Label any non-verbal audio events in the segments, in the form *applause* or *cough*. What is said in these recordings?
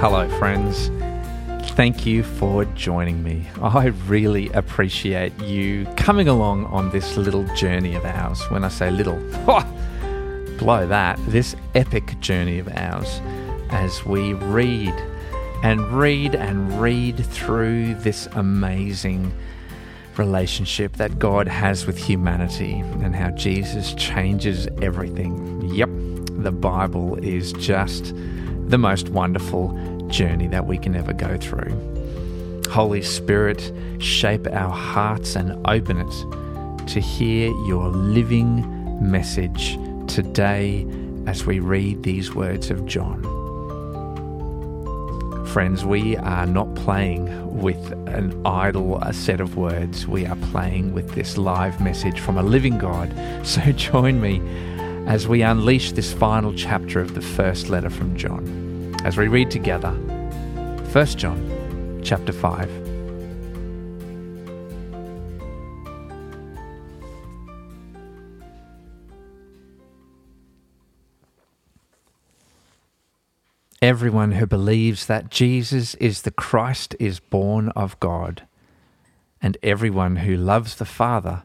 Hello, friends. Thank you for joining me. I really appreciate you coming along on this little journey of ours. When I say little, *laughs* blow that, this epic journey of ours as we read and read and read through this amazing relationship that God has with humanity and how Jesus changes everything. Yep, the Bible is just the most wonderful journey that we can ever go through. Holy Spirit, shape our hearts and open it to hear your living message today as we read these words of John. Friends, we are not playing with an idle set of words. We are playing with this live message from a living God. *laughs* So join me as we unleash this final chapter of the first letter from John. As we read together 1 John chapter 5. Everyone who believes that Jesus is the Christ is born of God, and everyone who loves the Father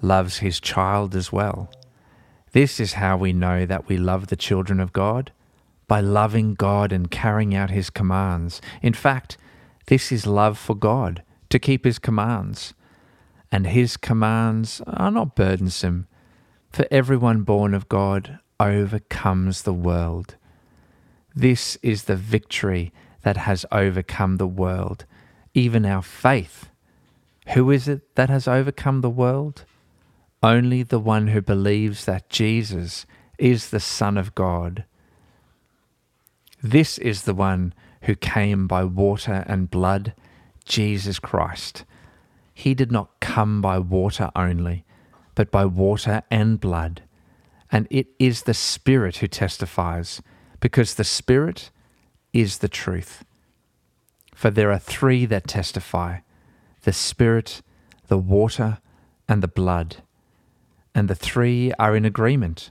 loves his child as well. This is how we know that we love the children of God by loving God and carrying out his commands. In fact, this is love for God, to keep his commands. And his commands are not burdensome, for everyone born of God overcomes the world. This is the victory that has overcome the world, even our faith. Who is it that has overcome the world? Only the one who believes that Jesus is the Son of God. This is the one who came by water and blood, Jesus Christ. He did not come by water only, but by water and blood. And it is the Spirit who testifies because the Spirit is the truth. For there are three that testify the Spirit, the water, and the blood. And the three are in agreement.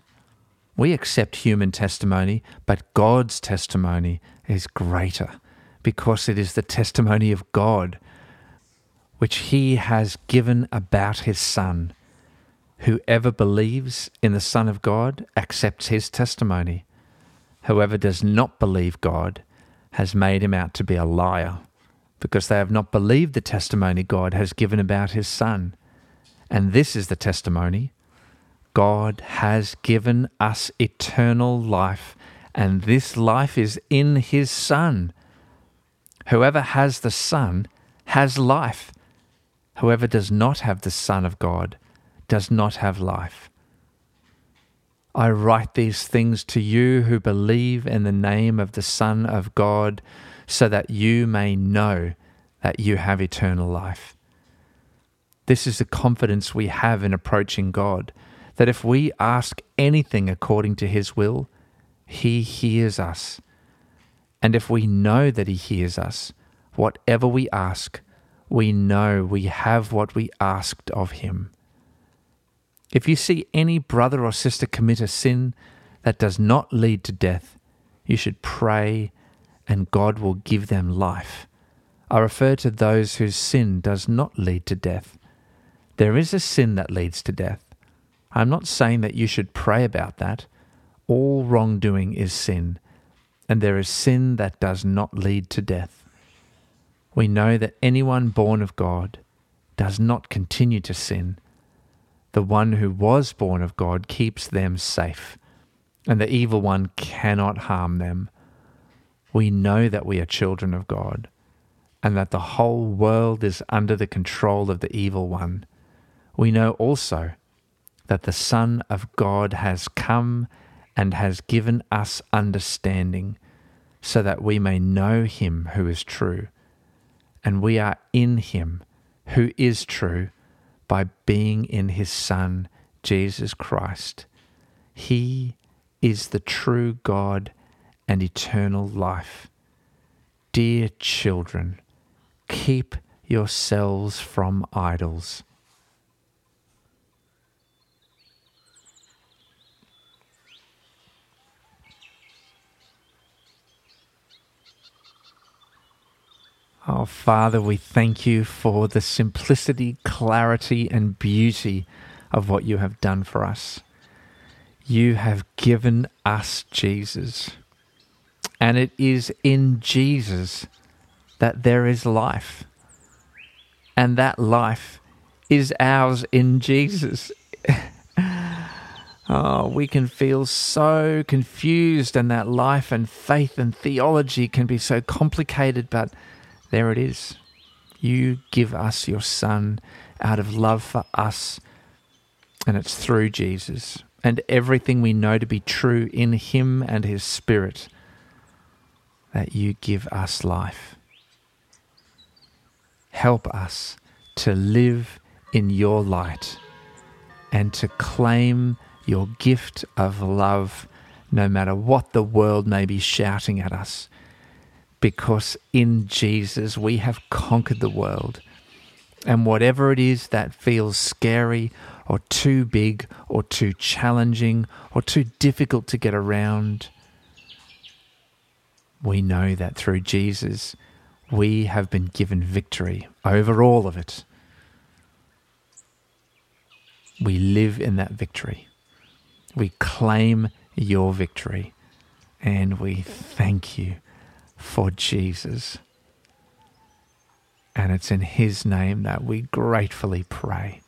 We accept human testimony, but God's testimony is greater because it is the testimony of God which He has given about His Son. Whoever believes in the Son of God accepts His testimony. Whoever does not believe God has made him out to be a liar, because they have not believed the testimony God has given about his Son. And this is the testimony God has given us eternal life, and this life is in his Son. Whoever has the Son has life. Whoever does not have the Son of God does not have life. I write these things to you who believe in the name of the Son of God, so that you may know that you have eternal life. This is the confidence we have in approaching God, that if we ask anything according to His will, He hears us. And if we know that He hears us, whatever we ask, we know we have what we asked of Him. If you see any brother or sister commit a sin that does not lead to death, you should pray and God will give them life. I refer to those whose sin does not lead to death. There is a sin that leads to death. I'm not saying that you should pray about that. All wrongdoing is sin, and there is sin that does not lead to death. We know that anyone born of God does not continue to sin the one who was born of God keeps them safe, and the evil one cannot harm them. We know that we are children of God, and that the whole world is under the control of the evil one. We know also that the Son of God has come and has given us understanding, so that we may know him who is true. And we are in him who is true by being in his Son, Jesus Christ. He is the true God and eternal life. Dear children, keep yourselves from idols. Oh, Father, we thank you for the simplicity, clarity, and beauty of what you have done for us. You have given us Jesus. And it is in Jesus that there is life. And that life is ours in Jesus. *laughs* oh, we can feel so confused, and that life and faith and theology can be so complicated, but there it is. You give us your Son out of love for us, and it's through Jesus and everything we know to be true in Him and His Spirit that you give us life. Help us to live in your light and to claim your gift of love no matter what the world may be shouting at us because in Jesus we have conquered the world. And whatever it is that feels scary or too big or too challenging or too difficult to get around, we know that through Jesus we have been given victory over all of it. We live in that victory. We claim your victory and we thank you for Jesus. And it's in His name that we gratefully pray.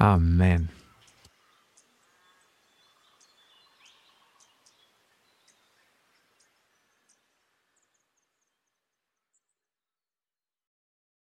Amen.